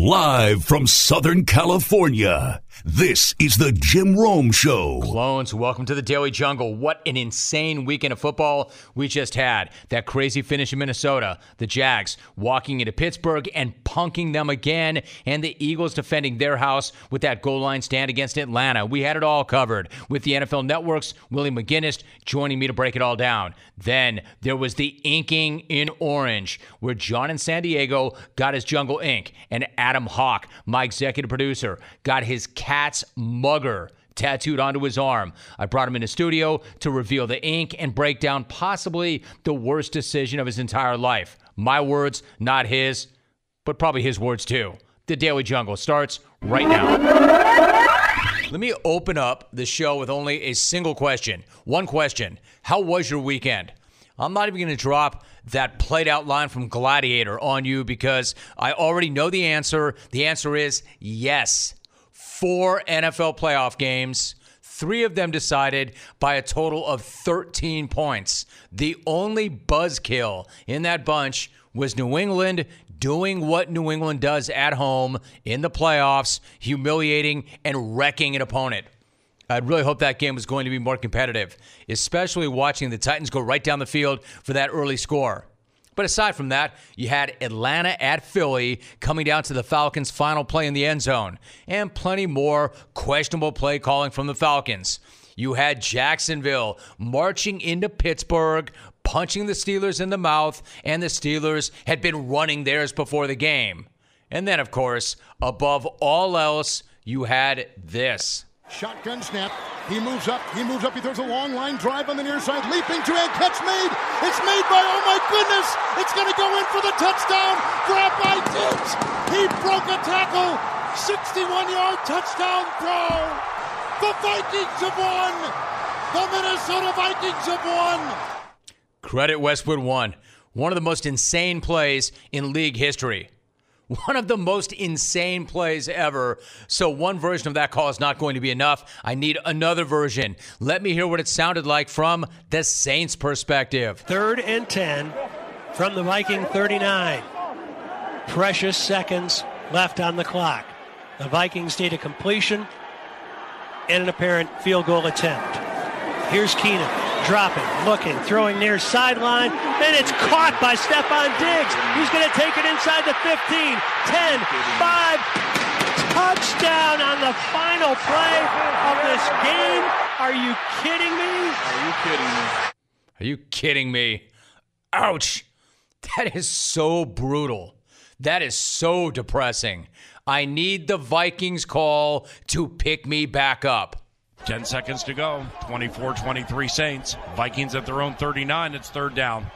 Live from Southern California, this is the Jim Rome Show. Clones, welcome to the Daily Jungle. What an insane weekend of football we just had. That crazy finish in Minnesota, the Jags walking into Pittsburgh and punking them again, and the Eagles defending their house with that goal line stand against Atlanta. We had it all covered with the NFL Network's Willie McGinest joining me to break it all down. Then there was the inking in orange, where John in San Diego got his Jungle ink, and Adam Hawk, my executive producer, got his cat's mugger tattooed onto his arm. I brought him in the studio to reveal the ink and break down possibly the worst decision of his entire life. My words, not his, but probably his words too. The Daily Jungle starts right now. Let me open up the show with only a single question. One question How was your weekend? I'm not even going to drop that played out line from Gladiator on you because I already know the answer. The answer is yes. Four NFL playoff games, three of them decided by a total of 13 points. The only buzzkill in that bunch was New England doing what New England does at home in the playoffs, humiliating and wrecking an opponent. I'd really hope that game was going to be more competitive, especially watching the Titans go right down the field for that early score. But aside from that, you had Atlanta at Philly coming down to the Falcons' final play in the end zone, and plenty more questionable play calling from the Falcons. You had Jacksonville marching into Pittsburgh, punching the Steelers in the mouth, and the Steelers had been running theirs before the game. And then, of course, above all else, you had this. Shotgun snap. He moves up. He moves up. He throws a long line drive on the near side. Leaping to and catch made. It's made by, oh my goodness. It's going to go in for the touchdown. Grab by Diggs. He broke a tackle. 61 yard touchdown throw. The Vikings have won. The Minnesota Vikings have won. Credit Westwood one. One of the most insane plays in league history. One of the most insane plays ever. So, one version of that call is not going to be enough. I need another version. Let me hear what it sounded like from the Saints' perspective. Third and 10 from the Viking 39. Precious seconds left on the clock. The Vikings need a completion and an apparent field goal attempt. Here's Keenum dropping, looking, throwing near sideline, and it's caught by Stefon Diggs. He's going to take it inside the 15, 10, 5. Touchdown on the final play of this game. Are you kidding me? Are you kidding me? Are you kidding me? Ouch. That is so brutal. That is so depressing. I need the Vikings call to pick me back up. 10 seconds to go. 24 23 Saints. Vikings at their own 39. It's third down.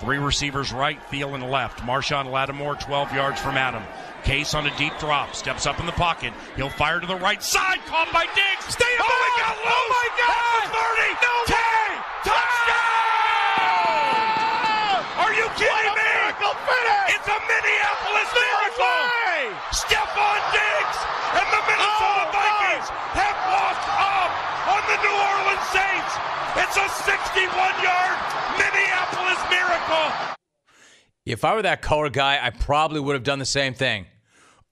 Three receivers right, Thielen left. Marshon Lattimore 12 yards from Adam. Case on a deep drop. Steps up in the pocket. He'll fire to the right side. Caught by Diggs. Stay oh, back. he got loose. Oh, my God. Oh, at the 30. No 10. Touchdown. Are you kidding me? It's a Minneapolis miracle. Stefon Diggs and the Minnesota Oh, Vikings have walked up on the New Orleans Saints. It's a 61-yard Minneapolis miracle. If I were that color guy, I probably would have done the same thing.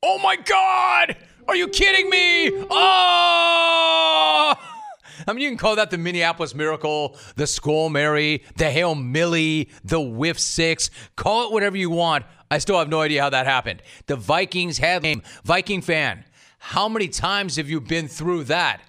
Oh my God! Are you kidding me? Oh! I mean, you can call that the Minneapolis Miracle, the Skull Mary, the Hail Millie, the Whiff Six. Call it whatever you want. I still have no idea how that happened. The Vikings had. Viking fan, how many times have you been through that?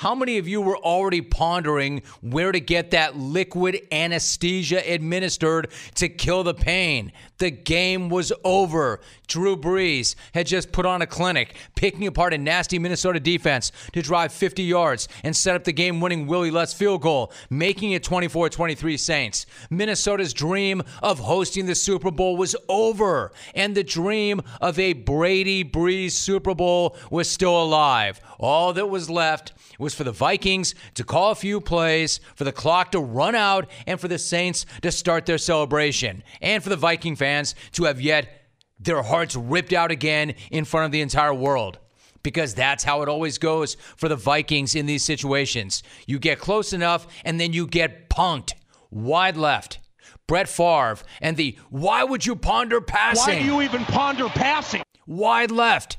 How many of you were already pondering where to get that liquid anesthesia administered to kill the pain? The game was over. Drew Brees had just put on a clinic, picking apart a nasty Minnesota defense to drive 50 yards and set up the game winning Willie Lutz field goal, making it 24 23 Saints. Minnesota's dream of hosting the Super Bowl was over, and the dream of a Brady Brees Super Bowl was still alive. All that was left was for the Vikings to call a few plays, for the clock to run out, and for the Saints to start their celebration, and for the Viking fans to have yet their hearts ripped out again in front of the entire world. Because that's how it always goes for the Vikings in these situations. You get close enough, and then you get punked wide left. Brett Favre and the why would you ponder passing? Why do you even ponder passing? wide left.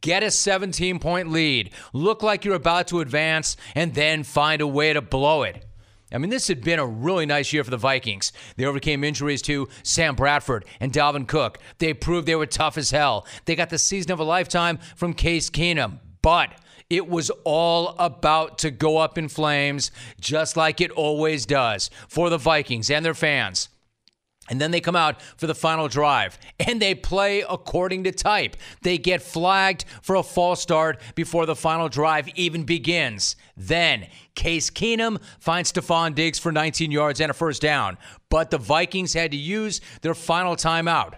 Get a 17 point lead, look like you're about to advance, and then find a way to blow it. I mean, this had been a really nice year for the Vikings. They overcame injuries to Sam Bradford and Dalvin Cook. They proved they were tough as hell. They got the season of a lifetime from Case Keenum. But it was all about to go up in flames, just like it always does for the Vikings and their fans. And then they come out for the final drive and they play according to type. They get flagged for a false start before the final drive even begins. Then Case Keenum finds Stefon Diggs for 19 yards and a first down. But the Vikings had to use their final timeout.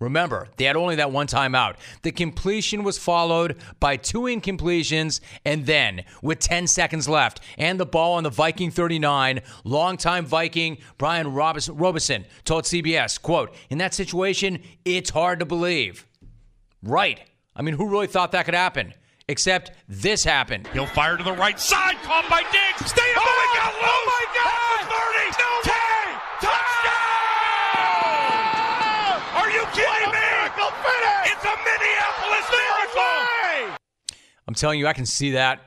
Remember, they had only that one time out. The completion was followed by two incompletions, and then, with 10 seconds left and the ball on the Viking 39, longtime Viking Brian Robison told CBS, quote, in that situation, it's hard to believe. Right. I mean, who really thought that could happen? Except this happened. He'll fire to the right side, caught by Diggs. Stay oh, he got loose. Oh, my God. 30, no 10, touchdown! Are you kidding me? Miracle finish! It's a Minneapolis miracle! I'm telling you, I can see that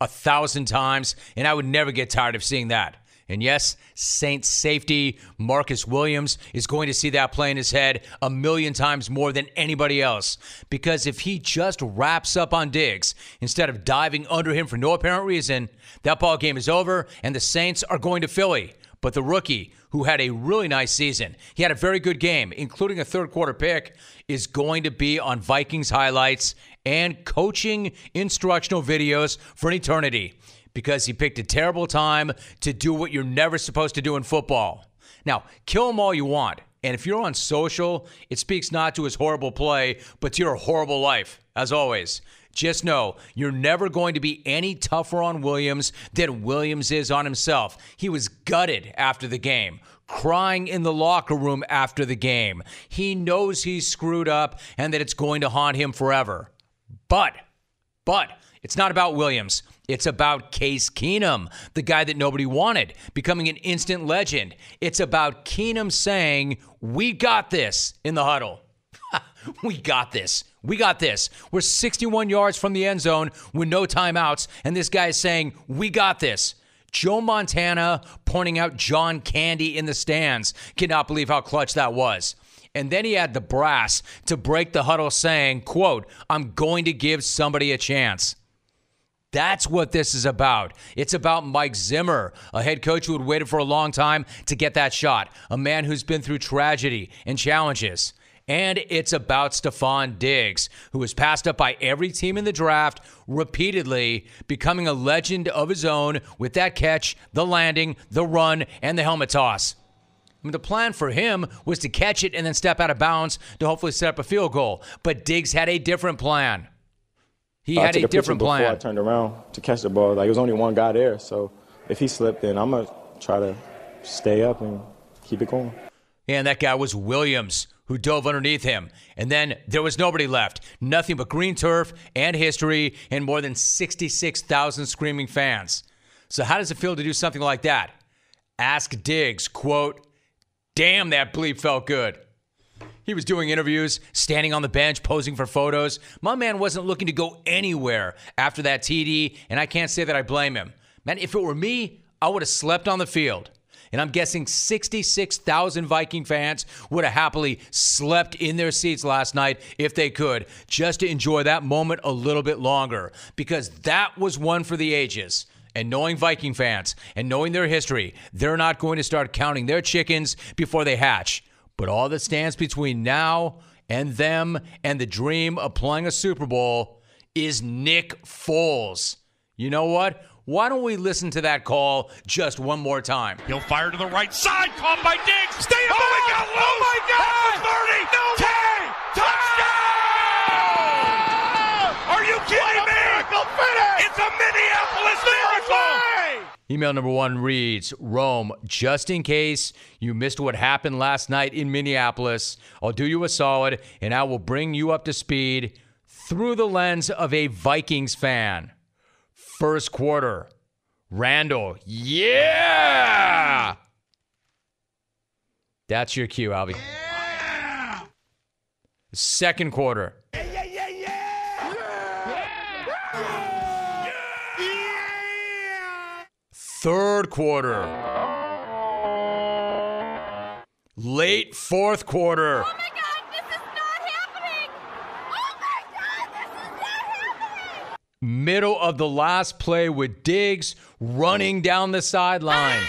a thousand times, and I would never get tired of seeing that. And yes, Saints safety Marcus Williams is going to see that play in his head a million times more than anybody else. Because if he just wraps up on Diggs instead of diving under him for no apparent reason, that ball game is over and the Saints are going to Philly. But the rookie, who had a really nice season, he had a very good game, including a third quarter pick, is going to be on Vikings highlights and coaching instructional videos for an eternity because he picked a terrible time to do what you're never supposed to do in football. Now, kill him all you want. And if you're on social, it speaks not to his horrible play, but to your horrible life, as always. Just know you're never going to be any tougher on Williams than Williams is on himself. He was gutted after the game, crying in the locker room after the game. He knows he's screwed up and that it's going to haunt him forever. But, but, it's not about Williams. It's about Case Keenum, the guy that nobody wanted, becoming an instant legend. It's about Keenum saying, We got this in the huddle. we got this. We got this. We're 61 yards from the end zone with no timeouts, and this guy is saying, We got this. Joe Montana pointing out John Candy in the stands. Cannot believe how clutch that was. And then he had the brass to break the huddle saying, quote, I'm going to give somebody a chance. That's what this is about. It's about Mike Zimmer, a head coach who had waited for a long time to get that shot, a man who's been through tragedy and challenges. And it's about Stefon Diggs, who was passed up by every team in the draft repeatedly, becoming a legend of his own with that catch, the landing, the run, and the helmet toss. I mean, the plan for him was to catch it and then step out of bounds to hopefully set up a field goal. But Diggs had a different plan. He I had took a a different before plan. I turned around to catch the ball. Like, it was only one guy there. So if he slipped, then I'm going to try to stay up and keep it going. And that guy was Williams, who dove underneath him. And then there was nobody left. Nothing but green turf and history and more than 66,000 screaming fans. So, how does it feel to do something like that? Ask Diggs, quote, Damn, that bleep felt good. He was doing interviews, standing on the bench, posing for photos. My man wasn't looking to go anywhere after that TD, and I can't say that I blame him. Man, if it were me, I would have slept on the field. And I'm guessing 66,000 Viking fans would have happily slept in their seats last night if they could, just to enjoy that moment a little bit longer. Because that was one for the ages. And knowing Viking fans and knowing their history, they're not going to start counting their chickens before they hatch. But all that stands between now and them and the dream of playing a Super Bowl is Nick Foles. You know what? Why don't we listen to that call just one more time? He'll fire to the right side, caught by Diggs. Stay oh, above. he got loose. Oh, my God. At 30. No 10. Touchdown! Are you kidding what a me? Miracle finish. It's a Minneapolis miracle. Email number one reads Rome, just in case you missed what happened last night in Minneapolis, I'll do you a solid and I will bring you up to speed through the lens of a Vikings fan first quarter. Randall, yeah! That's your cue, Alvy. Yeah! Second quarter. Third quarter. Late fourth quarter. Middle of the last play with Diggs running down the sideline.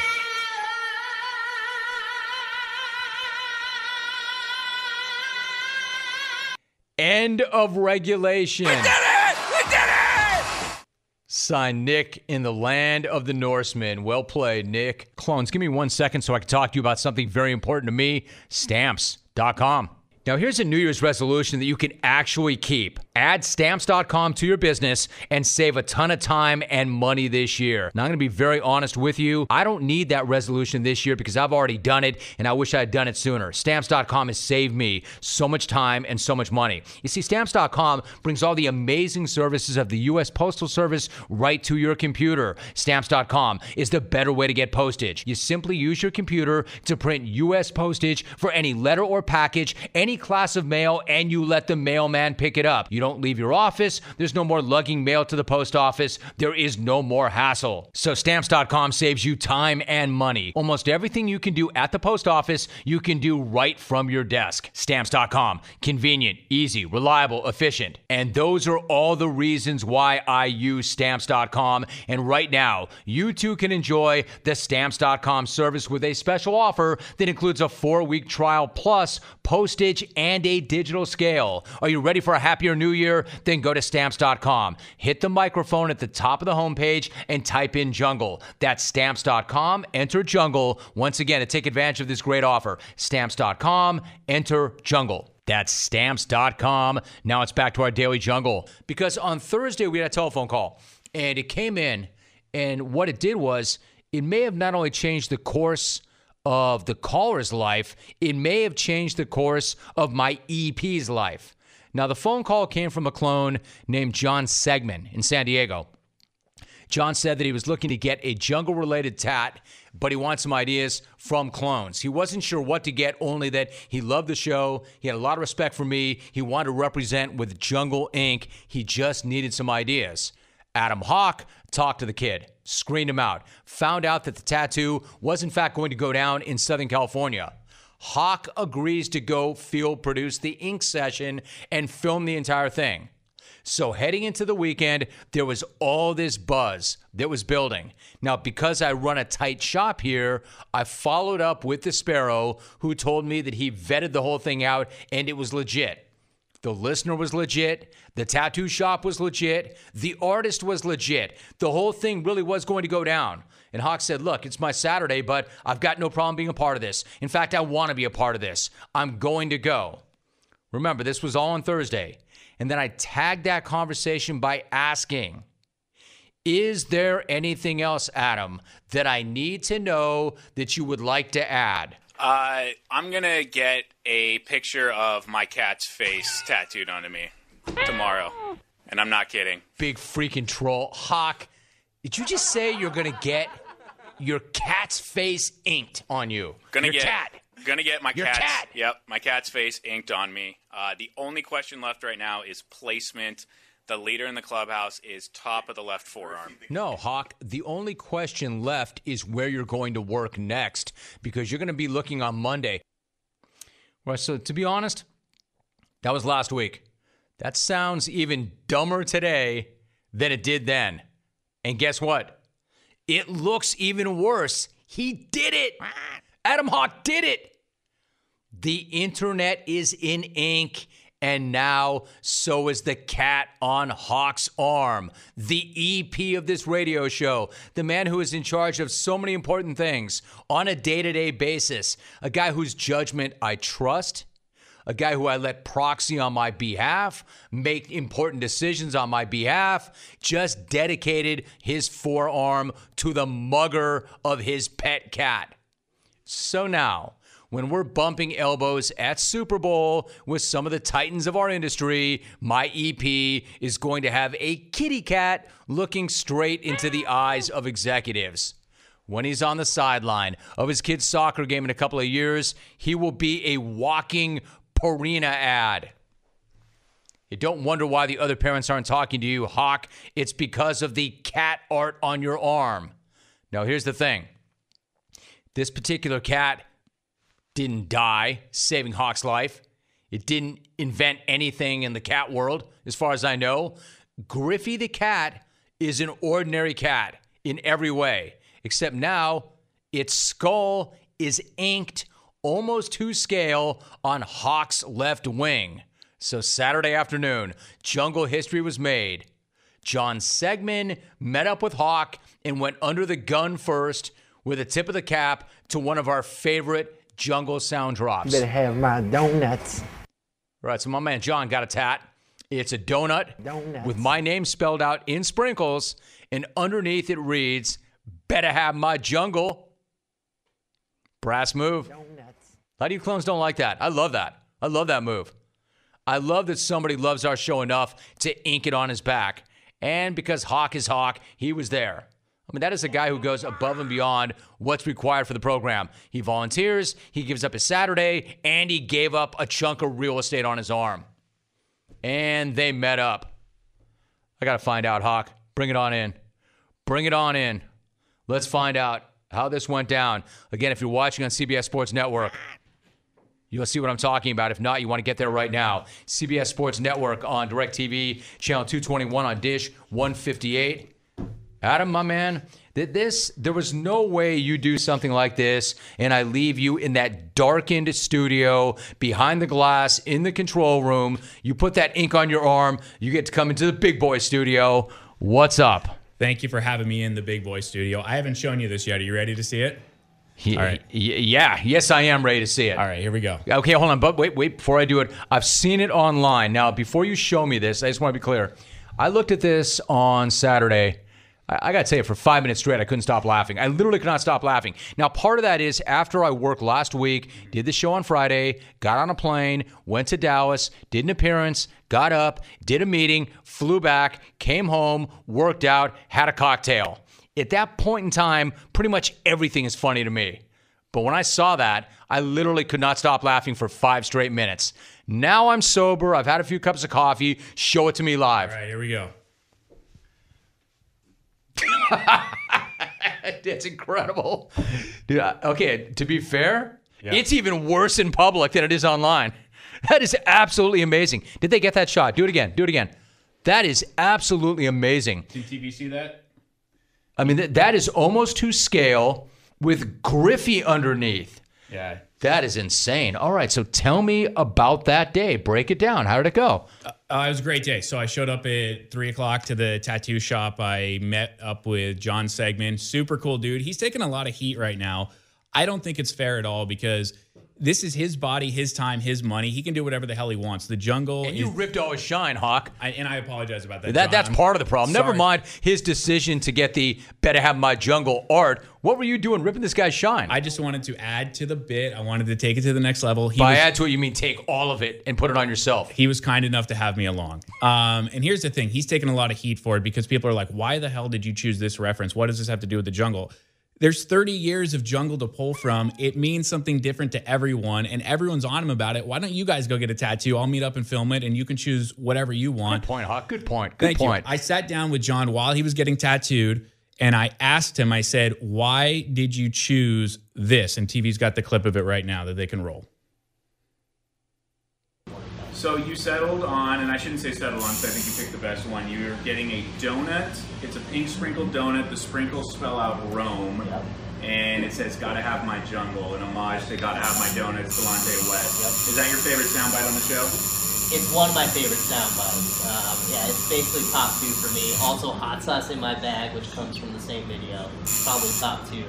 End of regulation. We did it! We did it! Signed Nick in the land of the Norsemen. Well played, Nick. Clones, give me one second so I can talk to you about something very important to me stamps.com. Now, here's a New Year's resolution that you can actually keep. Add stamps.com to your business and save a ton of time and money this year. Now, I'm going to be very honest with you. I don't need that resolution this year because I've already done it and I wish I had done it sooner. Stamps.com has saved me so much time and so much money. You see, stamps.com brings all the amazing services of the U.S. Postal Service right to your computer. Stamps.com is the better way to get postage. You simply use your computer to print U.S. postage for any letter or package, any class of mail, and you let the mailman pick it up. You don't leave your office. There's no more lugging mail to the post office. There is no more hassle. So stamps.com saves you time and money. Almost everything you can do at the post office, you can do right from your desk. Stamps.com. Convenient, easy, reliable, efficient. And those are all the reasons why I use stamps.com. And right now, you too can enjoy the stamps.com service with a special offer that includes a four week trial plus postage and a digital scale. Are you ready for a happier new year? Then go to stamps.com. Hit the microphone at the top of the homepage and type in jungle. That's stamps.com. Enter jungle. Once again, to take advantage of this great offer, stamps.com, enter jungle. That's stamps.com. Now it's back to our daily jungle. Because on Thursday, we had a telephone call and it came in, and what it did was it may have not only changed the course of the caller's life, it may have changed the course of my EP's life. Now, the phone call came from a clone named John Segman in San Diego. John said that he was looking to get a jungle related tat, but he wants some ideas from clones. He wasn't sure what to get, only that he loved the show. He had a lot of respect for me. He wanted to represent with Jungle Inc. He just needed some ideas. Adam Hawk talked to the kid, screened him out, found out that the tattoo was in fact going to go down in Southern California. Hawk agrees to go field produce the ink session and film the entire thing. So heading into the weekend, there was all this buzz that was building. Now, because I run a tight shop here, I followed up with the Sparrow, who told me that he vetted the whole thing out and it was legit. The listener was legit. The tattoo shop was legit. The artist was legit. The whole thing really was going to go down. And Hawk said, Look, it's my Saturday, but I've got no problem being a part of this. In fact, I want to be a part of this. I'm going to go. Remember, this was all on Thursday. And then I tagged that conversation by asking, Is there anything else, Adam, that I need to know that you would like to add? Uh, I'm gonna get a picture of my cat's face tattooed onto me tomorrow, and I'm not kidding. Big freaking troll. Hawk, did you just say you're to get your cat's face inked on you? Gonna your get cat. gonna get my Your cat's cat. yep my cat's face inked on me. Uh, the only question left right now is placement. The leader in the clubhouse is top of the left forearm. No, Hawk, the only question left is where you're going to work next because you're going to be looking on Monday. Well, so to be honest, that was last week. That sounds even dumber today than it did then. And guess what? It looks even worse. He did it. Adam Hawk did it. The internet is in ink, and now so is the cat on Hawk's arm. The EP of this radio show, the man who is in charge of so many important things on a day to day basis, a guy whose judgment I trust. A guy who I let proxy on my behalf, make important decisions on my behalf, just dedicated his forearm to the mugger of his pet cat. So now, when we're bumping elbows at Super Bowl with some of the titans of our industry, my EP is going to have a kitty cat looking straight into the eyes of executives. When he's on the sideline of his kid's soccer game in a couple of years, he will be a walking Purina ad. You don't wonder why the other parents aren't talking to you, Hawk. It's because of the cat art on your arm. Now, here's the thing this particular cat didn't die saving Hawk's life. It didn't invent anything in the cat world, as far as I know. Griffey the cat is an ordinary cat in every way, except now its skull is inked almost to scale on Hawk's left wing. So Saturday afternoon, jungle history was made. John Segman met up with Hawk and went under the gun first with a tip of the cap to one of our favorite jungle sound drops. Better have my donuts. Right, so my man John got a tat. It's a donut Donuts. with my name spelled out in sprinkles, and underneath it reads, Better have my jungle. Brass move. Donuts. A lot of you clones don't like that. I love that. I love that move. I love that somebody loves our show enough to ink it on his back. And because Hawk is Hawk, he was there. I mean, that is a guy who goes above and beyond what's required for the program. He volunteers, he gives up his Saturday, and he gave up a chunk of real estate on his arm. And they met up. I got to find out, Hawk. Bring it on in. Bring it on in. Let's find out how this went down. Again, if you're watching on CBS Sports Network, You'll see what I'm talking about. If not, you want to get there right now. CBS Sports Network on DirecTV, channel 221 on Dish 158. Adam, my man, th- this there was no way you do something like this and I leave you in that darkened studio behind the glass in the control room. You put that ink on your arm, you get to come into the big boy studio. What's up? Thank you for having me in the big boy studio. I haven't shown you this yet. Are you ready to see it? He- All right. yeah, yes, I am ready to see it. All right, here we go. Okay, hold on. But wait, wait, before I do it, I've seen it online. Now, before you show me this, I just want to be clear. I looked at this on Saturday. I, I got to tell you, for five minutes straight, I couldn't stop laughing. I literally could not stop laughing. Now, part of that is after I worked last week, did the show on Friday, got on a plane, went to Dallas, did an appearance, got up, did a meeting, flew back, came home, worked out, had a cocktail. At that point in time, pretty much everything is funny to me. But when I saw that, I literally could not stop laughing for five straight minutes. Now I'm sober. I've had a few cups of coffee. Show it to me live. All right, here we go. It's incredible. Dude, okay, to be fair, it's even worse in public than it is online. That is absolutely amazing. Did they get that shot? Do it again. Do it again. That is absolutely amazing. Did TV see that? I mean, th- that is almost to scale with Griffey underneath. Yeah. That is insane. All right, so tell me about that day. Break it down. How did it go? Uh, it was a great day. So I showed up at three o'clock to the tattoo shop. I met up with John Segman. Super cool dude. He's taking a lot of heat right now. I don't think it's fair at all because this is his body, his time, his money. He can do whatever the hell he wants. The jungle And is. you ripped all his shine, Hawk. I, and I apologize about that. That that's part of the problem. Never mind his decision to get the better have my jungle art. What were you doing ripping this guy's shine? I just wanted to add to the bit. I wanted to take it to the next level. He By was- add to it, you mean take all of it and put it on yourself. he was kind enough to have me along. Um, and here's the thing: he's taken a lot of heat for it because people are like, "Why the hell did you choose this reference? What does this have to do with the jungle?" There's 30 years of jungle to pull from. It means something different to everyone, and everyone's on him about it. Why don't you guys go get a tattoo? I'll meet up and film it, and you can choose whatever you want. Good point, Hawk. Good point. Good Thank point. you. I sat down with John while he was getting tattooed, and I asked him. I said, "Why did you choose this?" And TV's got the clip of it right now that they can roll. So you settled on, and I shouldn't say settled on, because I think you picked the best one. You're getting a donut. It's a pink sprinkled donut. The sprinkles spell out Rome, and it says "Gotta have my jungle," an homage to "Gotta have my donuts." Delonte West. Yep. Is that your favorite soundbite on the show? It's one of my favorite sound bites. Um, yeah, it's basically top two for me. Also, hot sauce in my bag, which comes from the same video. Probably top two.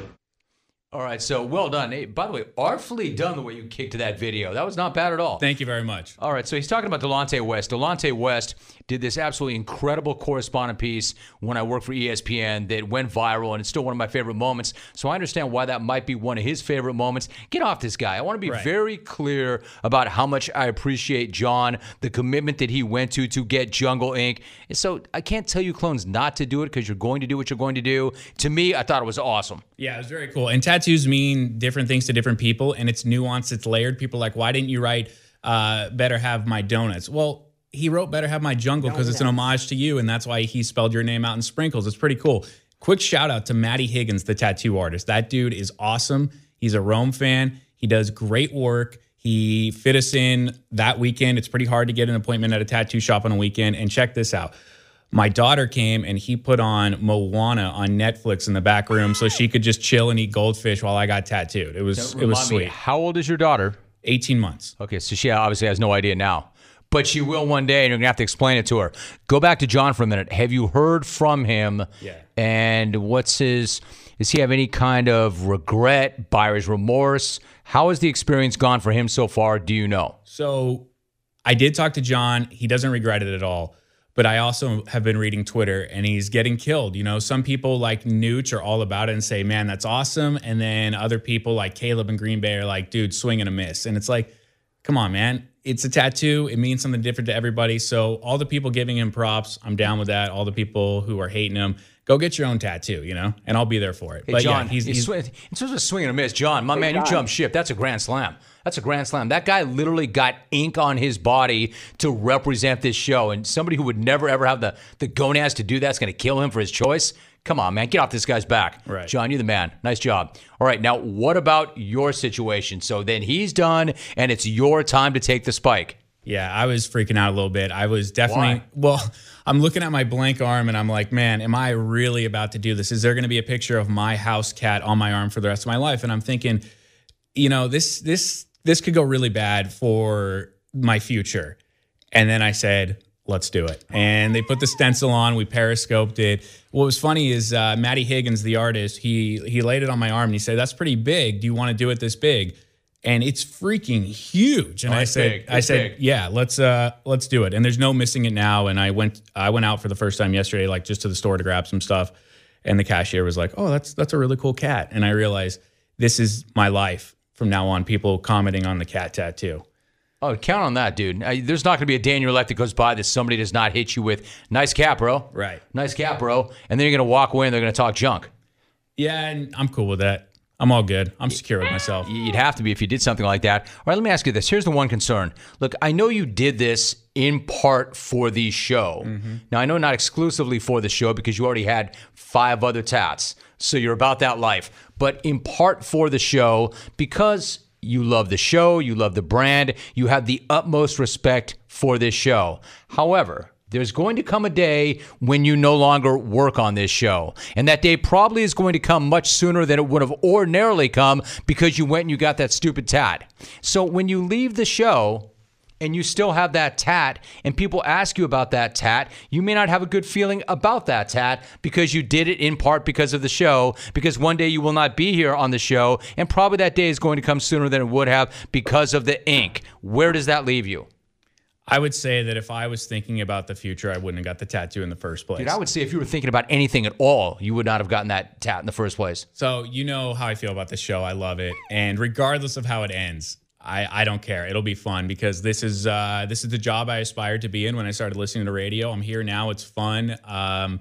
All right, so well done. Hey, by the way, artfully done the way you kicked that video. That was not bad at all. Thank you very much. All right, so he's talking about Delonte West. Delonte West did this absolutely incredible correspondent piece when I worked for ESPN that went viral, and it's still one of my favorite moments. So I understand why that might be one of his favorite moments. Get off this guy. I want to be Right. very clear about how much I appreciate John, the commitment that he went to to get Jungle Inc. And so I can't tell you clones not to do it because you're going to do what you're going to do. To me, I thought it was awesome. Yeah, it was very cool. And tattoos mean different things to different people, and it's nuanced, it's layered. People are like, why didn't you write uh, "Better Have My Donuts"? Well, he wrote "Better Have My Jungle" because it's an homage to you, and that's why he spelled your name out in sprinkles. It's pretty cool. quick shout out to Matty Higgins, the tattoo artist. That dude is awesome. He's a Rome fan. He does great work. He fit us in that weekend. It's pretty hard to get an appointment at a tattoo shop on a weekend. And check this out. My daughter came and he put on Moana on Netflix in the back room so she could just chill and eat goldfish while I got tattooed. It was it was Remind me, sweet. how old is your daughter? 18 months. Okay, so she obviously has no idea now. But she will one day, and you're going to have to explain it to her. Go back to John for a minute. Have you heard from him? Yeah. And what's his, does he have any kind of regret, buyer's remorse? How has the experience gone for him so far? Do you know? So I did talk to John. He doesn't regret it at all. But I also have been reading Twitter and he's getting killed. You know, some people like Nooch are all about it and say, man, that's awesome. And then other people like Caleb and Green Bay are like, dude, swing and a miss. And it's like, come on, man. It's a tattoo. It means something different to everybody. So all the people giving him props, I'm down with that. All the people who are hating him, go get your own tattoo, you know, and I'll be there for it. Hey, but John, yeah, he's, he's, he's sw- in terms of swing and a miss, John, my man, you jump ship. That's a grand slam. That's a grand slam. That guy literally got ink on his body to represent this show, and somebody who would never ever have the the gonads to do that's going to kill him for his choice. Come on, man, get off this guy's back. Right. John, you're the man. Nice job. All right, now what about your situation? So then he's done, and it's your time to take the spike. Yeah, I was freaking out a little bit. I was definitely Why? well. I'm looking at my blank arm and I'm like, man, am I really about to do this? Is there going to be a picture of my house cat on my arm for the rest of my life? And I'm thinking, you know, this this this could go really bad for my future. And then I said, let's do it. And they put the stencil on. We periscoped it. What was funny is uh, Matty Higgins, the artist, he he laid it on my arm and he said, "That's pretty big. Do you want to do it this big?" And it's freaking huge. And Oh, I said, big. I It's said, big. yeah, let's uh let's do it. And there's no missing it now. And I went I went out for the first time yesterday, like just to the store to grab some stuff. And the cashier was like, "Oh, that's that's a really cool cat." And I realized this is my life from now on. People commenting on the cat tattoo. Oh, count on that, dude. There's not going to be a day in your life that goes by that somebody does not hit you with nice cap, bro. Right. Nice cap, bro. And then you're going to walk away and they're going to talk junk. Yeah, and I'm cool with that. I'm all good. I'm secure with myself. You'd have to be if you did something like that. All right, let me ask you this. Here's the one concern. Look, I know you did this in part for the show. Mm-hmm. Now, I know not exclusively for the show because you already had five other tats. So you're about that life. But in part for the show because you love the show, you love the brand, you have the utmost respect for this show. However, there's going to come a day when you no longer work on this show. And that day probably is going to come much sooner than it would have ordinarily come because you went and you got that stupid tat. So when you leave the show, and you still have that tat, and people ask you about that tat, you may not have a good feeling about that tat because you did it in part because of the show, because one day you will not be here on the show, and probably that day is going to come sooner than it would have because of the ink. Where does that leave you? I would say that if I was thinking about the future, I wouldn't have got the tattoo in the first place. Dude, I would say if you were thinking about anything at all, you would not have gotten that tat in the first place. So you know how I feel about this show. I love it, and regardless of how it ends, I, I don't care. It'll be fun because this is uh, this is the job I aspired to be in when I started listening to radio. I'm here now. It's fun. Um,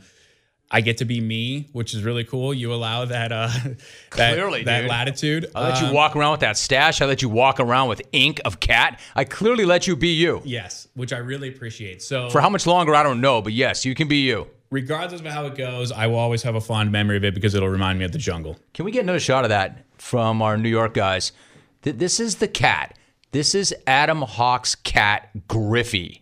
I get to be me, which is really cool. You allow that uh, that, Clearly, that dude. latitude. I let you Um, walk around with that stash. I let you walk around with ink of cat. I clearly let you be you. Yes, which I really appreciate. So For how much longer, I don't know, but yes, you can be you. regardless of how it goes, I will always have a fond memory of it because it'll remind me of the jungle. Can we get another shot of that from our New York guys? Th- This is the cat. This is Adam Hawk's cat, Griffey.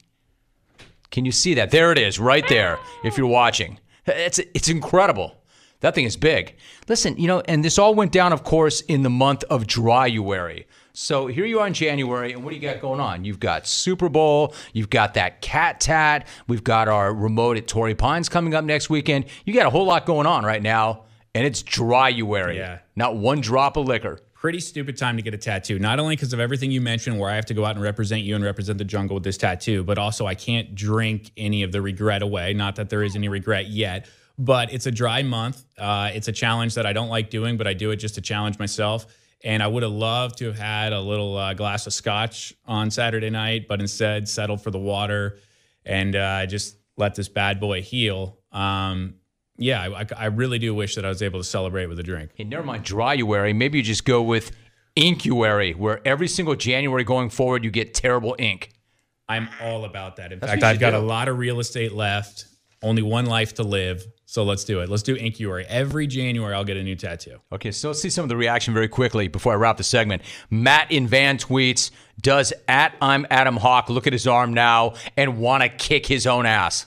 Can you see that? There it is, right there, if you're watching. It's, it's incredible. That thing is big. Listen, you know, and this all went down, of course, in the month of Dryuary. So here you are in January, and what do you got going on? You've got Super Bowl, you've got that cat tat, we've got our remote at Torrey Pines coming up next weekend. You got a whole lot going on right now, and it's Dryuary. Yeah. Not one drop of liquor. Pretty stupid time to get a tattoo. Not only because of everything you mentioned, where I have to go out and represent you and represent the jungle with this tattoo, but also I can't drink any of the regret away. Not that there is any regret yet, but it's a dry month. Uh, it's a challenge that I don't like doing, but I do it just to challenge myself. And I would have loved to have had a little uh, glass of scotch on Saturday night, but instead settled for the water and uh, just let this bad boy heal. Um, yeah, I, I- really do wish that I was able to celebrate with a drink. Hey, never mind Dryuary. Maybe you just go with Inkuary, where every single January going forward, you get terrible ink. I'm all about that. In That's fact, I've got do. a lot of real estate left Only one life to live. So let's do it. Let's do inkuary. Every January, I'll get a new tattoo. Okay, so let's see some of the reaction very quickly before I wrap the segment. Matt in Van tweets, does at I'm Adam Hawk look at his arm now and want to kick his own ass?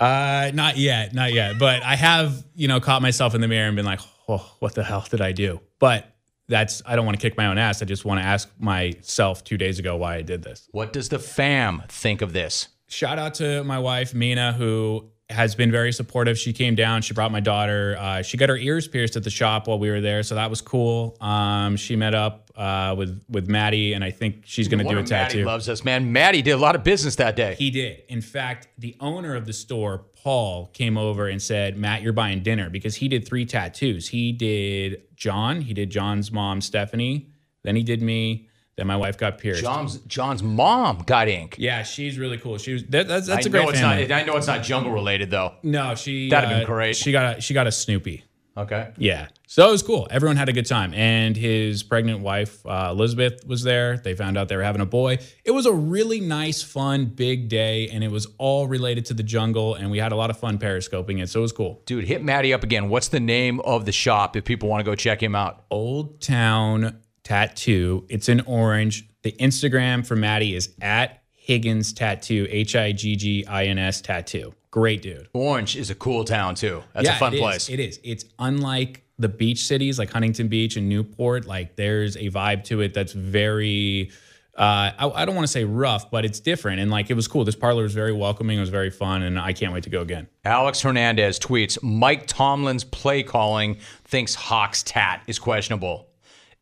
Uh, not yet, not yet. But I have, you know, caught myself in the mirror and been like, oh, what the hell did I do? But that's I don't want to kick my own ass. I just want to ask myself two days ago why I did this. What does the fam think of this? Shout out to my wife Mina, who has been very supportive. She came down. She brought my daughter. Uh, she got her ears pierced at the shop while we were there, so that was cool. Um, she met up uh, with with Maddie, and I think she's going to do a tattoo. Maddie loves us, man. Maddie did a lot of business that day. He did. In fact, the owner of the store, Paul, came over and said, "Matt, you're buying dinner because he did three tattoos. He did John. He did John's mom, Stephanie. Then he did me." Then my wife got pierced. John's John's mom got ink. Yeah, she's really cool. She was that, that's that's I a great know it's family. not. I know it's not jungle related though. No, she That'd have been uh, great. She got a she got a Snoopy. Okay. Yeah. So it was cool. Everyone had a good time. And his pregnant wife, uh, Elizabeth, was there. They found out they were having a boy. It was a really nice, fun, big day. And it was all related to the jungle. And we had a lot of fun periscoping it. So it was cool. Dude, hit Maddie up again. What's the name of the shop if people want to go check him out? Old Town Tattoo. It's in orange. The Instagram for Maddie is at Higgins Tattoo, H I G G I N S Tattoo. Great dude. Orange is a cool town too. That's Yeah, a fun it is. place. It is. It's unlike the beach cities like Huntington Beach and Newport. Like there's a vibe to it that's very. Uh, I, I don't want to say rough, but it's different. And like it was cool. This parlor was very welcoming. It was very fun, and I can't wait to go again. Alex Hernandez tweets Mike Tomlin's play calling thinks Hawk's tat is questionable.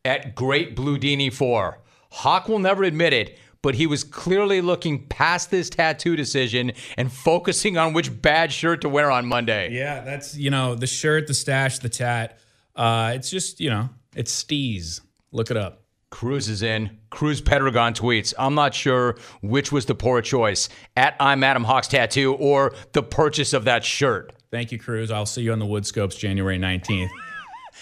At Great Blue Dini 4, Hawk will never admit it, but he was clearly looking past this tattoo decision and focusing on which bad shirt to wear on Monday. Yeah, that's you know the shirt, the stash, the tat. Uh, it's just you know it's steez. Look it up. Cruz is in. Cruz Pedregon tweets, I'm not sure which was the poor choice at I'm Adam Hawk's tattoo or the purchase of that shirt. Thank you, Cruz. I'll see you on the Woodscopes January 19th.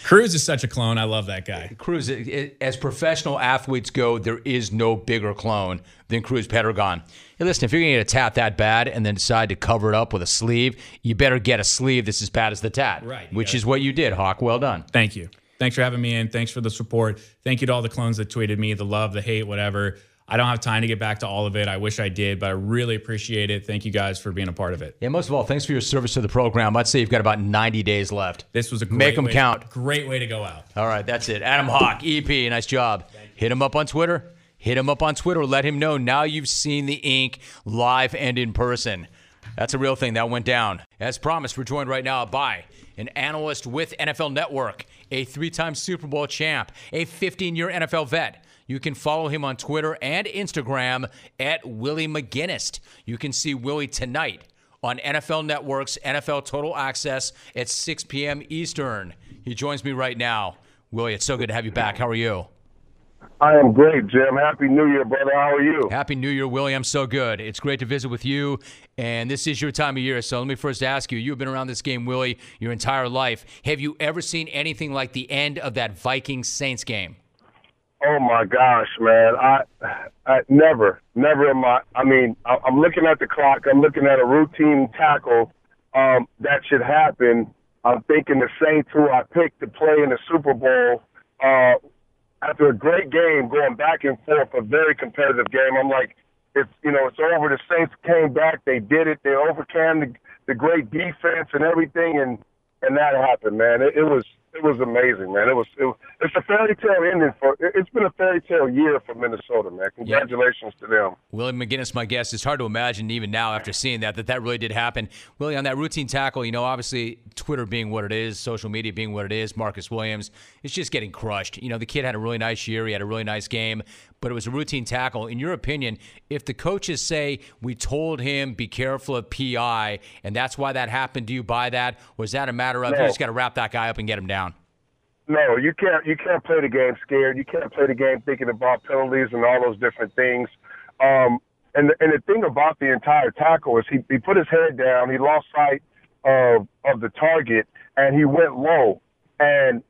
Cruz is such a clone. I love that guy. Cruz, it- it- as professional athletes go, there is no bigger clone than Cruz Pedregon. Hey, listen, if you're going to get a tat that bad and then decide to cover it up with a sleeve, you better get a sleeve that's as bad as the tat. Right. Which is what you did, Hawk. Well done. Thank you. Thanks for having me in. Thanks for the support. Thank you to all the clones that tweeted me, the love, the hate, whatever. I don't have time to get back to all of it. I wish I did, but I really appreciate it. Thank you guys for being a part of it. Yeah, most of all, thanks for your service to the program. I'd say you've got about 90 days left. This was a great Make them count. Great way to go out. All right, that's it. Adam Hawk, EP, nice job. Hit him up on Twitter. Hit him up on Twitter. Let him know now you've seen the ink live and in person. That's a real thing. That went down. As promised, we're joined right now by an analyst with NFL Network, a three time Super Bowl champ, a 15 year NFL vet. You can follow him on Twitter and Instagram at Willie McGinest. You can see Willie tonight on NFL Network's NFL Total Access at 6 p.m. Eastern. He joins me right now. Willie, it's so good to have you back. How are you? I am great, Jim. Happy New Year, brother. How are you? Happy New Year, Willie. I'm so good. It's great to visit with you. And this is your time of year. So let me first ask you you've been around this game, Willie, your entire life. Have you ever seen anything like the end of that Vikings Saints game? Oh my gosh, man! I, I never, never in my. I mean, I, I'm looking at the clock. I'm looking at a routine tackle um, that should happen. I'm thinking the Saints, who I picked to play in the Super Bowl, uh, after a great game, going back and forth, a very competitive game. I'm like, it's you know, it's over. The Saints came back. They did it. They overcame the, the great defense and everything, and and that happened, man. It, it was it was amazing, man. It was, it it's a fairy tale ending for. it- It's been a fairy tale year for Minnesota, man. Congratulations to them. Willie McGinest, my guest. It's hard to imagine even now after seeing that that that really did happen. Willie, on that routine tackle, you know, obviously Twitter being what it is, social media being what it is, Marcus Williams, it's just getting crushed. You know, the kid had a really nice year, he had a really nice game, but it was a routine tackle. In your opinion, if the coaches say we told him be careful of PI, and that's why that happened, do you buy that, Was that a matter of No. you just got to wrap that guy up and get him down? No, you can't. You can't play the game scared. You can't play the game thinking about penalties and all those different things. Um, and the, and the thing about the entire tackle is he he put his head down. He lost sight of of the target and he went low. And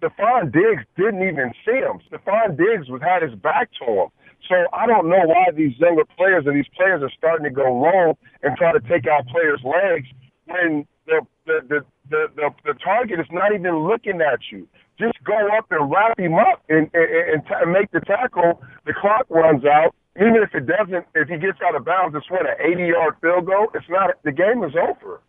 Stefon Diggs didn't even see him. Stefon Diggs was had his back to him. So I don't know why these younger players and these players are starting to go low and try to take out players' legs when the the the the, the, target is not even looking at you. Just go up and wrap him up and and, and, make the tackle. The clock runs out. Even if it doesn't, if he gets out of bounds, it's what an 80-yard field goal. It's not. The game is over.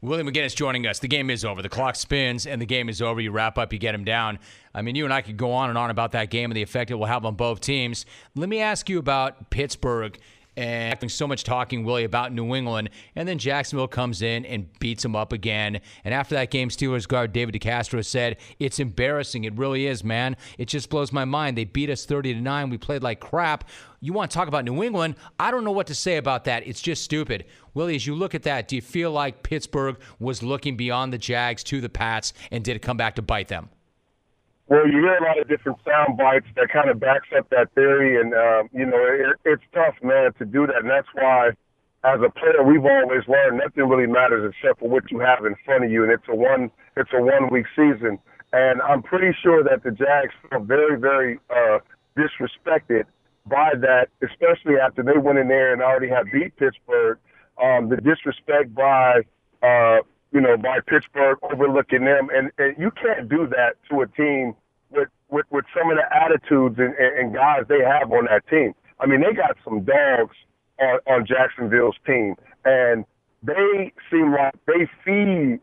William McGinest joining us. The game is over. The clock spins and the game is over. You wrap up, you get him down. I mean, you and I could go on and on about that game and the effect it will have on both teams. Let me ask you about Pittsburgh and so much talking, Willie, about New England. And then Jacksonville comes in and beats them up again. And after that game, Steelers guard David DeCastro said, It's embarrassing. It really is, man. It just blows my mind. They beat us 30 to 9. We played like crap. You want to talk about New England? I don't know what to say about that. It's just stupid. Willie, as you look at that, do you feel like Pittsburgh was looking beyond the Jags to the Pats and did it come back to bite them? Well, you hear a lot of different sound bites that kind of backs up that theory, and um, you know it, it's tough, man, to do that, and that's why, as a player, we've always learned nothing really matters except for what you have in front of you, and it's a one it's a one week season, and I'm pretty sure that the Jags felt very very uh, disrespected by that, especially after they went in there and already had beat Pittsburgh. Um, the disrespect by uh, you know, by Pittsburgh overlooking them. And, and you can't do that to a team with, with, with some of the attitudes and, and guys they have on that team. I mean, they got some dogs on, on Jacksonville's team, and they seem like they feed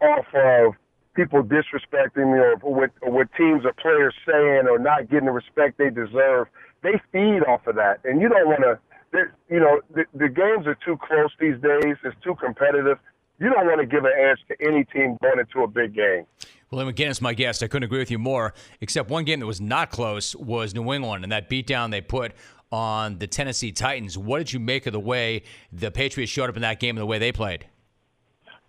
off of people disrespecting me or what, or what teams or players saying or not getting the respect they deserve. They feed off of that, and you don't want to. You know, the, the games are too close these days. It's too competitive you don't want to give an edge to any team going into a big game. Well, McGinest, my guest, I couldn't agree with you more. Except one game that was not close was New England and that beatdown they put on the Tennessee Titans. What did you make of the way the Patriots showed up in that game and the way they played?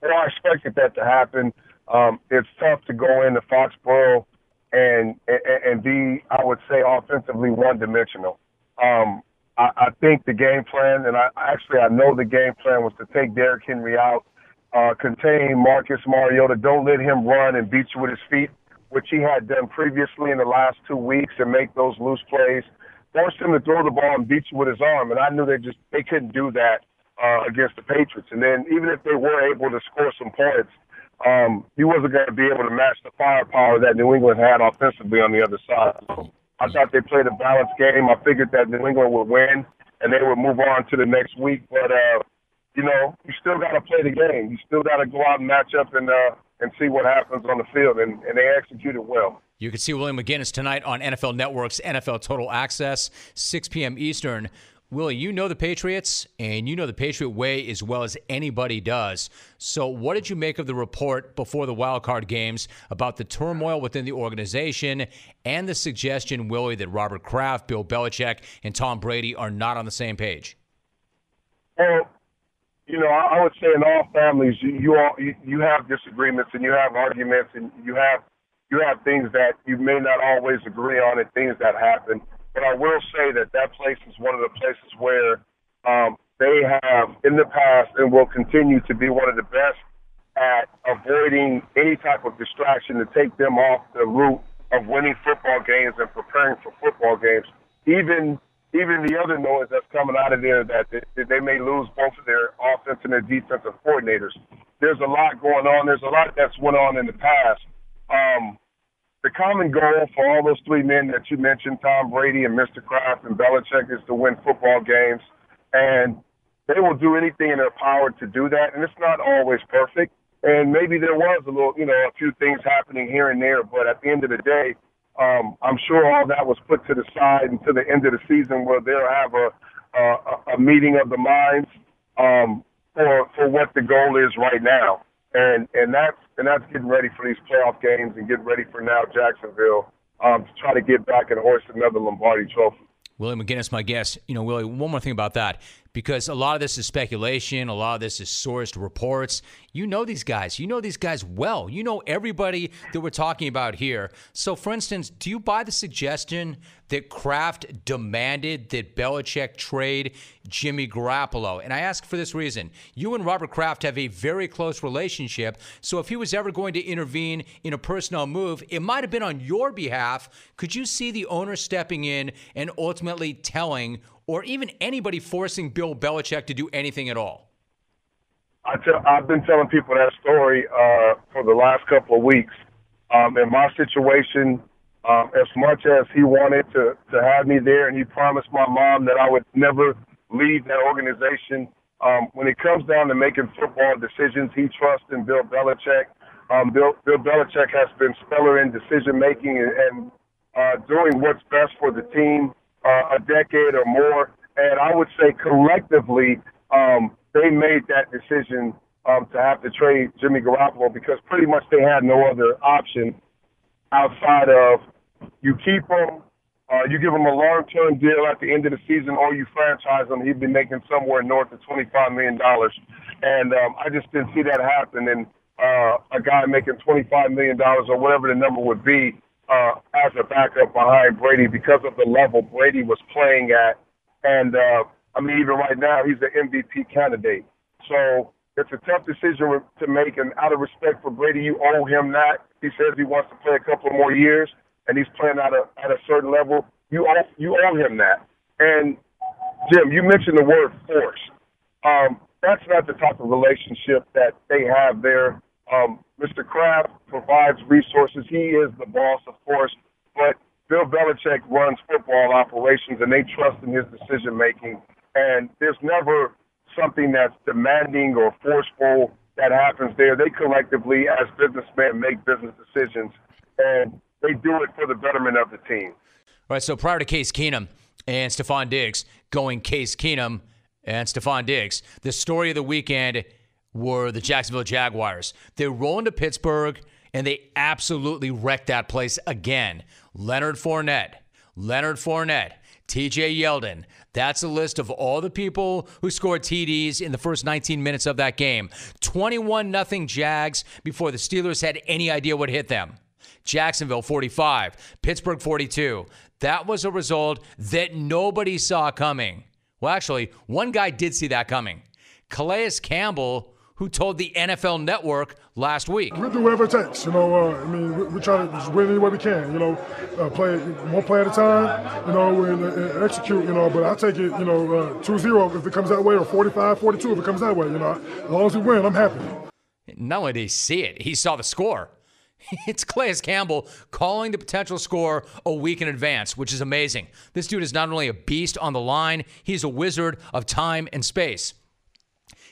Well, I expected that to happen. Um, it's tough to go into Foxborough and, and and be, I would say, offensively one dimensional. Um, I, I think the game plan, and I actually I know the game plan was to take Derrick Henry out uh, contain Marcus Mariota. Don't let him run and beat you with his feet, which he had done previously in the last two weeks, and make those loose plays. Force him to throw the ball and beat you with his arm, and I knew they just they couldn't do that uh, against the Patriots. And then even if they were able to score some points, um, he wasn't going to be able to match the firepower that New England had offensively on the other side. So I thought they played a balanced game. I figured that New England would win and they would move on to the next week, but. uh you know, you still got to play the game. You still got to go out and match up and uh, and see what happens on the field, and, and they executed well. You can see William McGinest tonight on NFL Network's NFL Total Access, 6 p.m. Eastern. Willie, you know the Patriots, and you know the Patriot way as well as anybody does. So, what did you make of the report before the wild card games about the turmoil within the organization and the suggestion, Willie, that Robert Kraft, Bill Belichick, and Tom Brady are not on the same page? Well, you know, I, would say in all families, you, you all you, you have disagreements and you have arguments and you have you have things that you may not always agree on and things that happen. But I will say that that place is one of the places where um, they have in the past and will continue to be one of the best at avoiding any type of distraction to take them off the route of winning football games and preparing for football games. Even even the other noise that's coming out of there that they, they may lose both of their offense and their defensive coordinators. There's a lot going on. There's a lot that's went on in the past. Um, the common goal for all those three men that you mentioned, Tom Brady and Mr. Kraft and Belichick, is to win football games. And they will do anything in their power to do that. And it's not always perfect. And maybe there was a little, you know, a few things happening here and there. But at the end of the day, um, I'm sure all that was put to the side until the end of the season, where they'll have a a, a meeting of the minds um, for for what the goal is right now, and and that's and that's getting ready for these playoff games and getting ready for now Jacksonville um, to try to get back and hoist another Lombardi Trophy. Willie McGinest, my guest. You know, Willie, one more thing about that. Because a lot of this is speculation, a lot of this is sourced reports. You know these guys. You know these guys well. You know everybody that we're talking about here. So, for instance, do you buy the suggestion that Kraft demanded that Belichick trade Jimmy Garoppolo? And I ask for this reason. You and Robert Kraft have a very close relationship. So, if he was ever going to intervene in a personnel move, it might have been on your behalf. Could you see the owner stepping in and ultimately telling or even anybody forcing Bill Belichick to do anything at all? I tell, I've been telling people that story uh, for the last couple of weeks. Um, in my situation, um, as much as he wanted to, to have me there and he promised my mom that I would never leave that organization, um, when it comes down to making football decisions, he trusts in Bill Belichick. Um, Bill, Bill Belichick has been stellar in decision making and, and uh, doing what's best for the team uh, a decade or more. And I would say collectively, um, they made that decision um, to have to trade Jimmy Garoppolo because pretty much they had no other option outside of you keep him, uh, you give him a long-term deal at the end of the season, or you franchise him. He'd be making somewhere north of twenty-five million dollars, and um, I just didn't see that happen. And uh, a guy making twenty-five million dollars or whatever the number would be uh, as a backup behind Brady because of the level Brady was playing at. And, uh, I mean, even right now, he's the MVP candidate. So it's a tough decision to make. And out of respect for Brady, you owe him that. He says he wants to play a couple more years, and he's playing at a, at a certain level. You owe, you owe him that. And, Jim, you mentioned the word force. Um, that's not the type of relationship that they have there. Um, Mr. Kraft provides resources. He is the boss, of course, but Bill Belichick runs football operations, and they trust in his decision making. And there's never something that's demanding or forceful that happens there. They collectively, as businessmen, make business decisions, and they do it for the betterment of the team. All right. So prior to Case Keenum and Stefon Diggs going Case Keenum and Stefon Diggs, the story of the weekend were the Jacksonville Jaguars. They roll into Pittsburgh and they absolutely wrecked that place again. Leonard Fournette, Leonard Fournette, TJ Yeldon. That's a list of all the people who scored TDs in the first 19 minutes of that game. 21 nothing Jags before the Steelers had any idea what hit them. Jacksonville 45, Pittsburgh 42. That was a result that nobody saw coming. Well, actually, one guy did see that coming. Calais Campbell who told the NFL Network last week. We do whatever it takes. You know, uh, I mean, we, we, try to just win any way we can. You know, uh, play one play at a time. You know, and, and execute. You know, but I take it. You know, uh, 2-0 if it comes that way, or 45-42 if it comes that way. You know, as long as we win, I'm happy. Not only did he see it, he saw the score. It's Calais Campbell calling the potential score a week in advance, which is amazing. This dude is not only a beast on the line, he's a wizard of time and space.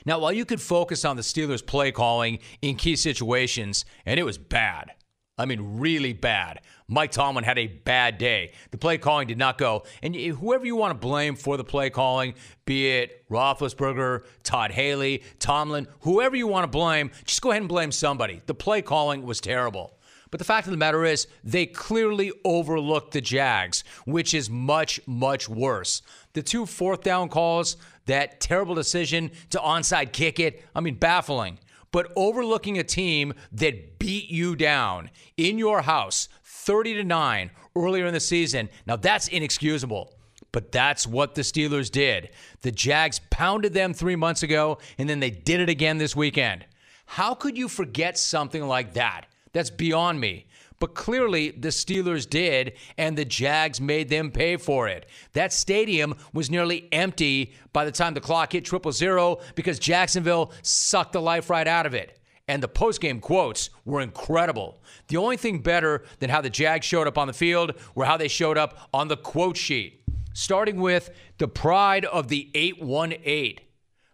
Now, while you could focus on the Steelers' play calling in key situations, and it was bad, I mean, really bad. Mike Tomlin had a bad day. The play calling did not go. And whoever you want to blame for the play calling, be it Roethlisberger, Todd Haley, Tomlin, whoever you want to blame, just go ahead and blame somebody. The play calling was terrible. But the fact of the matter is, they clearly overlooked the Jags, which is much, much worse. The two fourth down calls, that terrible decision to onside kick it. I mean, baffling. But overlooking a team that beat you down in your house 30 to 9 earlier in the season, now that's inexcusable. But that's what the Steelers did. The Jags pounded them three months ago, and then they did it again this weekend. How could you forget something like that? That's beyond me. But clearly, the Steelers did, and the Jags made them pay for it. That stadium was nearly empty by the time the clock hit triple zero because Jacksonville sucked the life right out of it. And the postgame quotes were incredible. The only thing better than how the Jags showed up on the field were how they showed up on the quote sheet. Starting with the pride of the 818.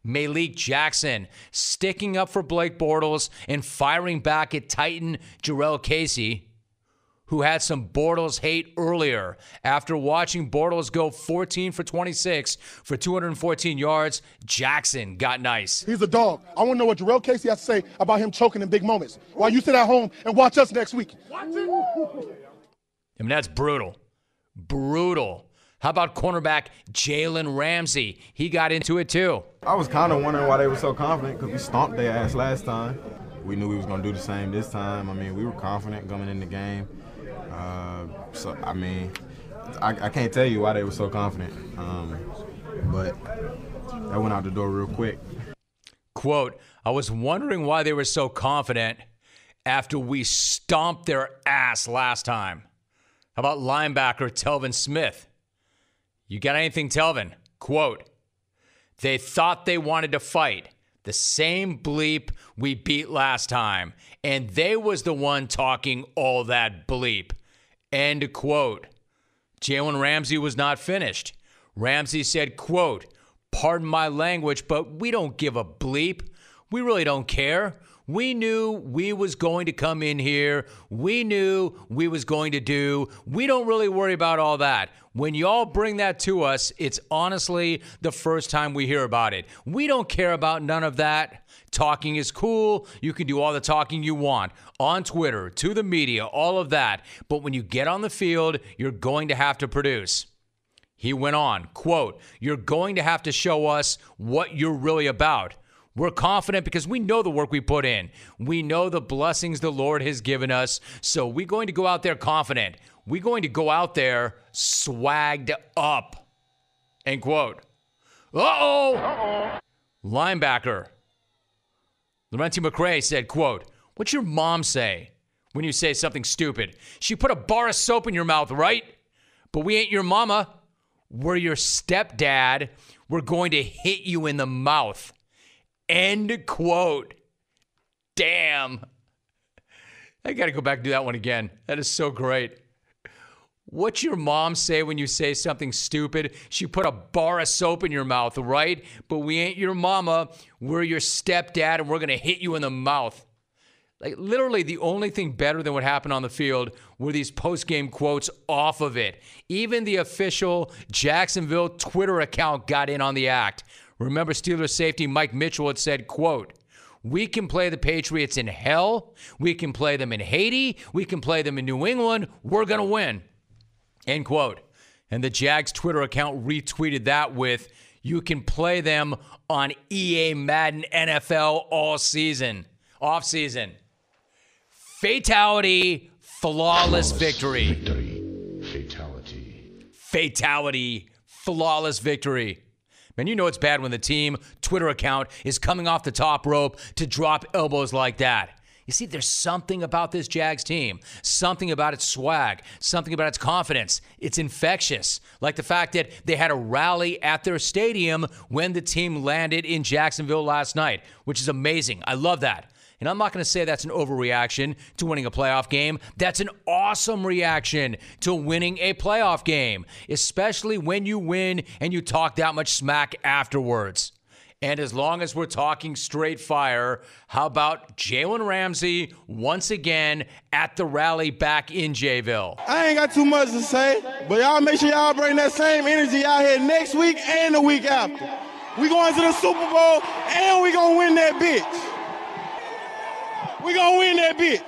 Malik Jackson sticking up for Blake Bortles and firing back at Titan Jurrell Casey who had some Bortles hate earlier. After watching Bortles go 14 for 26 for 214 yards, Jackson got nice. He's a dog. I want to know what Jurrell Casey has to say about him choking in big moments while you sit at home and watch us next week. I mean, that's brutal. Brutal. How about cornerback Jalen Ramsey? He got into it too. I was kind of wondering why they were so confident because we stomped their ass last time. We knew we was going to do the same this time. I mean, we were confident coming in the game. Uh, so, I mean, I, I, can't tell you why they were so confident, um, but that went out the door real quick. Quote, I was wondering why they were so confident after we stomped their ass last time. How about linebacker Telvin Smith? You got anything, Telvin? Quote, they thought they wanted to fight. The same bleep we beat last time. And they was the one talking all that bleep. End quote. Jalen Ramsey was not finished. Ramsey said, quote, pardon my language, but we don't give a bleep. We really don't care. We knew we was going to come in here. We knew we was going to do. We don't really worry about all that. When y'all bring that to us, it's honestly the first time we hear about it. We don't care about none of that. Talking is cool. You can do all the talking you want on Twitter, to the media, all of that. But when you get on the field, you're going to have to produce. He went on, quote, You're going to have to show us what you're really about. We're confident because we know the work we put in. We know the blessings the Lord has given us. So we're going to go out there confident. We're going to go out there swagged up. End quote. Uh-oh. Uh-oh. Linebacker. Lerentee McCray said, quote, What's your mom say when you say something stupid? She put a bar of soap in your mouth, right? But we ain't your mama. We're your stepdad. We're going to hit you in the mouth. End quote. Damn. I got to go back and do that one again. That is so great. What's your mom say when you say something stupid? She put a bar of soap in your mouth, right? But we ain't your mama. We're your stepdad, and we're going to hit you in the mouth. Like, literally, the only thing better than what happened on the field were these post game quotes off of it. Even the official Jacksonville Twitter account got in on the act. Remember Steelers safety Mike Mitchell had said, quote, we can play the Patriots in hell. We can play them in Haiti. We can play them in New England. We're going to win. End quote. And the Jags Twitter account retweeted that with, you can play them on EA Madden NFL all season, off season. Fatality, flawless, flawless victory. Victory. Fatality. Fatality, flawless victory. Man, you know it's bad when the team Twitter account is coming off the top rope to drop elbows like that. You see, there's something about this Jags team, something about its swag, something about its confidence. It's infectious. Like the fact that they had a rally at their stadium when the team landed in Jacksonville last night, which is amazing. I love that. And I'm not going to say that's an overreaction to winning a playoff game. That's an awesome reaction to winning a playoff game, especially when you win and you talk that much smack afterwards. And as long as we're talking straight fire, how about Jalen Ramsey once again at the rally back in Jayville? I ain't got too much to say, but y'all make sure y'all bring that same energy out here next week and the week after. We going to the Super Bowl and we gonna win that bitch. We gonna win that bitch.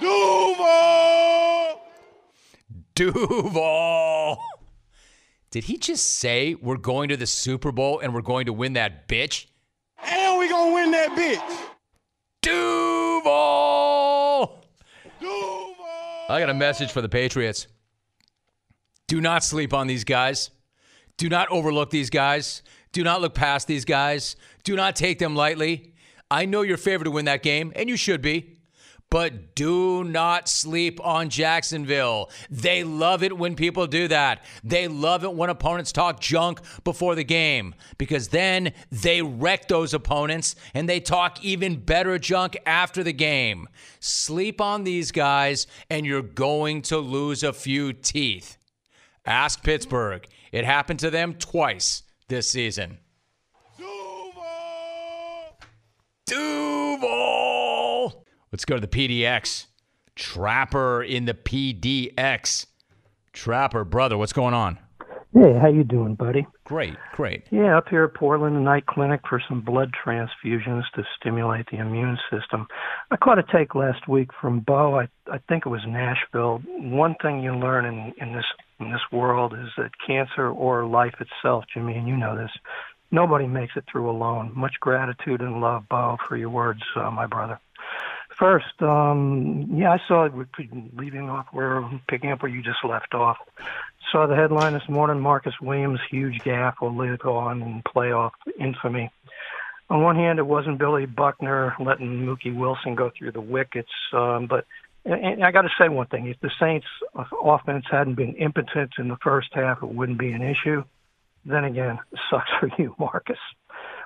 Duval. Duval. Did he just say we're going to the Super Bowl and we're going to win that bitch? And we gonna win that bitch. Duval. Duval. I got a message for the Patriots. Do not sleep on these guys. Do not overlook these guys. Do not look past these guys. Do not take them lightly. I know you're favored to win that game, and you should be. But do not sleep on Jacksonville. They love it when people do that. They love it when opponents talk junk before the game because then they wreck those opponents and they talk even better junk after the game. Sleep on these guys and you're going to lose a few teeth. Ask Pittsburgh. It happened to them twice this season. Duval. Let's go to the PDX. Trapper in the PDX. Trapper, brother, what's going on? Hey, how you doing, buddy? Great, great. Yeah, up here at Portland Night Clinic for some blood transfusions to stimulate the immune system. I caught a take last week from Bo. I I think it was Nashville. One thing you learn in in this in this world is that cancer or life itself, Jimmy, and you know this, nobody makes it through alone. Much gratitude and love, Bo, for your words, uh, my brother. First, um, yeah, I saw leaving off where picking up where you just left off. Saw the headline this morning: Marcus Williams huge gaffe will live on in playoff infamy. On one hand, it wasn't Billy Buckner letting Mookie Wilson go through the wickets, um, but and I got to say one thing: if the Saints' offense hadn't been impotent in the first half, it wouldn't be an issue. Then again, sucks for you, Marcus.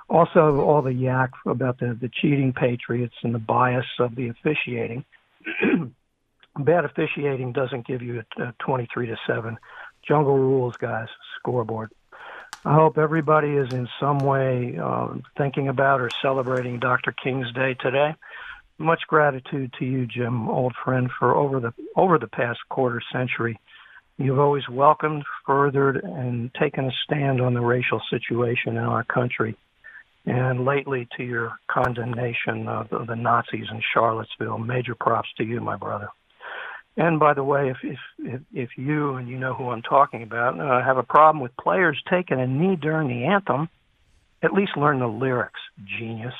Also, all the yak about the the cheating Patriots and the bias of the officiating. Bad officiating doesn't give you a, a 23 to seven. Jungle rules, guys. Scoreboard. I hope everybody is in some way uh, thinking about or celebrating Dr. King's Day today much gratitude to you, Jim, old friend, for over the over the past quarter century. You've always welcomed, furthered, and taken a stand on the racial situation in our country. And lately, to your condemnation of the, Nazis in Charlottesville, major props to you, my brother. And by the way, if if if, if you and you know who I'm talking about uh, have a problem with players taking a knee during the anthem, at least learn the lyrics, genius.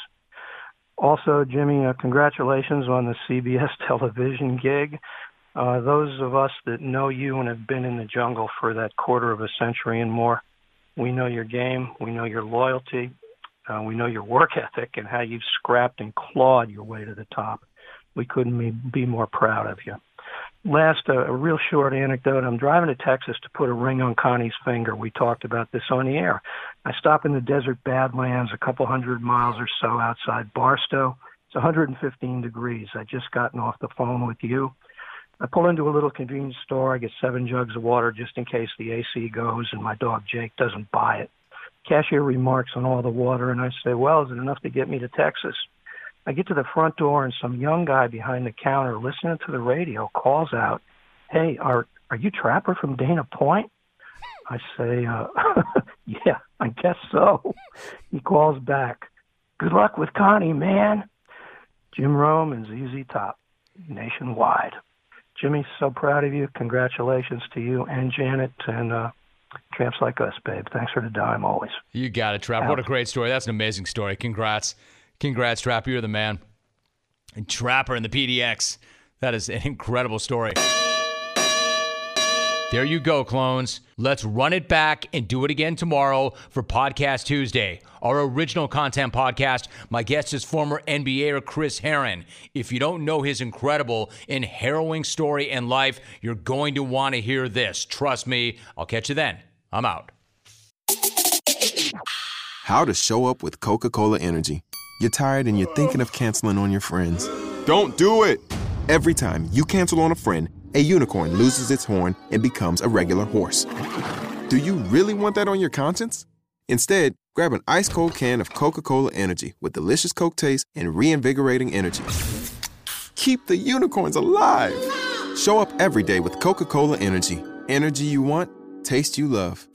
Also, Jimmy, uh, congratulations on the CBS television gig. Uh, those of us that know you and have been in the jungle for that quarter of a century and more, we know your game, we know your loyalty, uh, we know your work ethic and how you've scrapped and clawed your way to the top. We couldn't be more proud of you. Last, uh, a real short anecdote. I'm driving to Texas to put a ring on Connie's finger. We talked about this on the air. I stop in the desert Badlands, a couple hundred miles or so outside Barstow. It's 115 degrees. I just gotten off the phone with you. I pull into a little convenience store. I get seven jugs of water just in case the AC goes and my dog Jake doesn't buy it. Cashier remarks on all the water, and I say, Well, is it enough to get me to Texas? I get to the front door and some young guy behind the counter listening to the radio calls out, "Hey, are are you Trapper from Dana Point?" I say, uh, "Yeah, I guess so." He calls back, "Good luck with Connie, man." Jim Rome and ZZ Top, nationwide. Jimmy, so proud of you. Congratulations to you and Janet and uh, tramps like us, babe. Thanks for the dime always. You got it, Trap. What a great story. That's an amazing story. Congrats. Congrats, Trapper. You're the man. And Trapper in the PDX. That is an incredible story. There you go, clones. Let's run it back and do it again tomorrow for Podcast Tuesday, our original content podcast. My guest is former NBAer Chris Herren. If you don't know his incredible and harrowing story and life, you're going to want to hear this. Trust me. I'll catch you then. I'm out. How to show up with Coca Cola Energy. You're tired and you're thinking of canceling on your friends. Don't do it! Every time you cancel on a friend, a unicorn loses its horn and becomes a regular horse. Do you really want that on your conscience? Instead, grab an ice cold can of Coca Cola Energy with delicious Coke taste and reinvigorating energy. Keep the unicorns alive! Show up every day with Coca Cola Energy. Energy you want, taste you love.